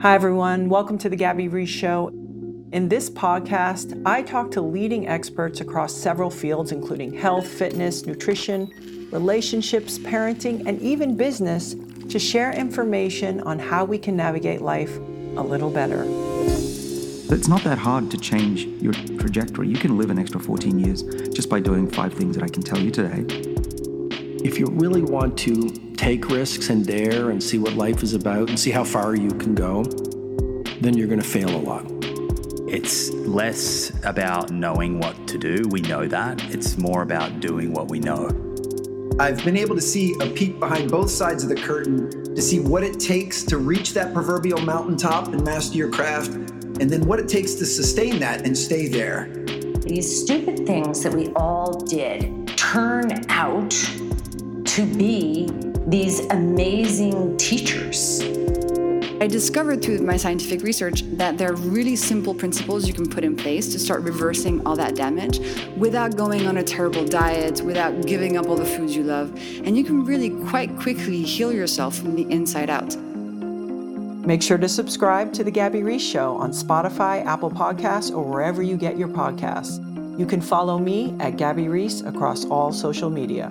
Hi, everyone. Welcome to the Gabby Reece Show. In this podcast, I talk to leading experts across several fields, including health, fitness, nutrition, relationships, parenting, and even business, to share information on how we can navigate life a little better. It's not that hard to change your trajectory. You can live an extra 14 years just by doing five things that I can tell you today. If you really want to take risks and dare and see what life is about and see how far you can go, then you're going to fail a lot. It's less about knowing what to do. We know that. It's more about doing what we know. I've been able to see a peek behind both sides of the curtain to see what it takes to reach that proverbial mountaintop and master your craft, and then what it takes to sustain that and stay there. These stupid things that we all did turn out to be these amazing teachers. I discovered through my scientific research that there are really simple principles you can put in place to start reversing all that damage without going on a terrible diet, without giving up all the foods you love. And you can really quite quickly heal yourself from the inside out. Make sure to subscribe to The Gabby Reece Show on Spotify, Apple Podcasts, or wherever you get your podcasts. You can follow me at Gabby Reece across all social media.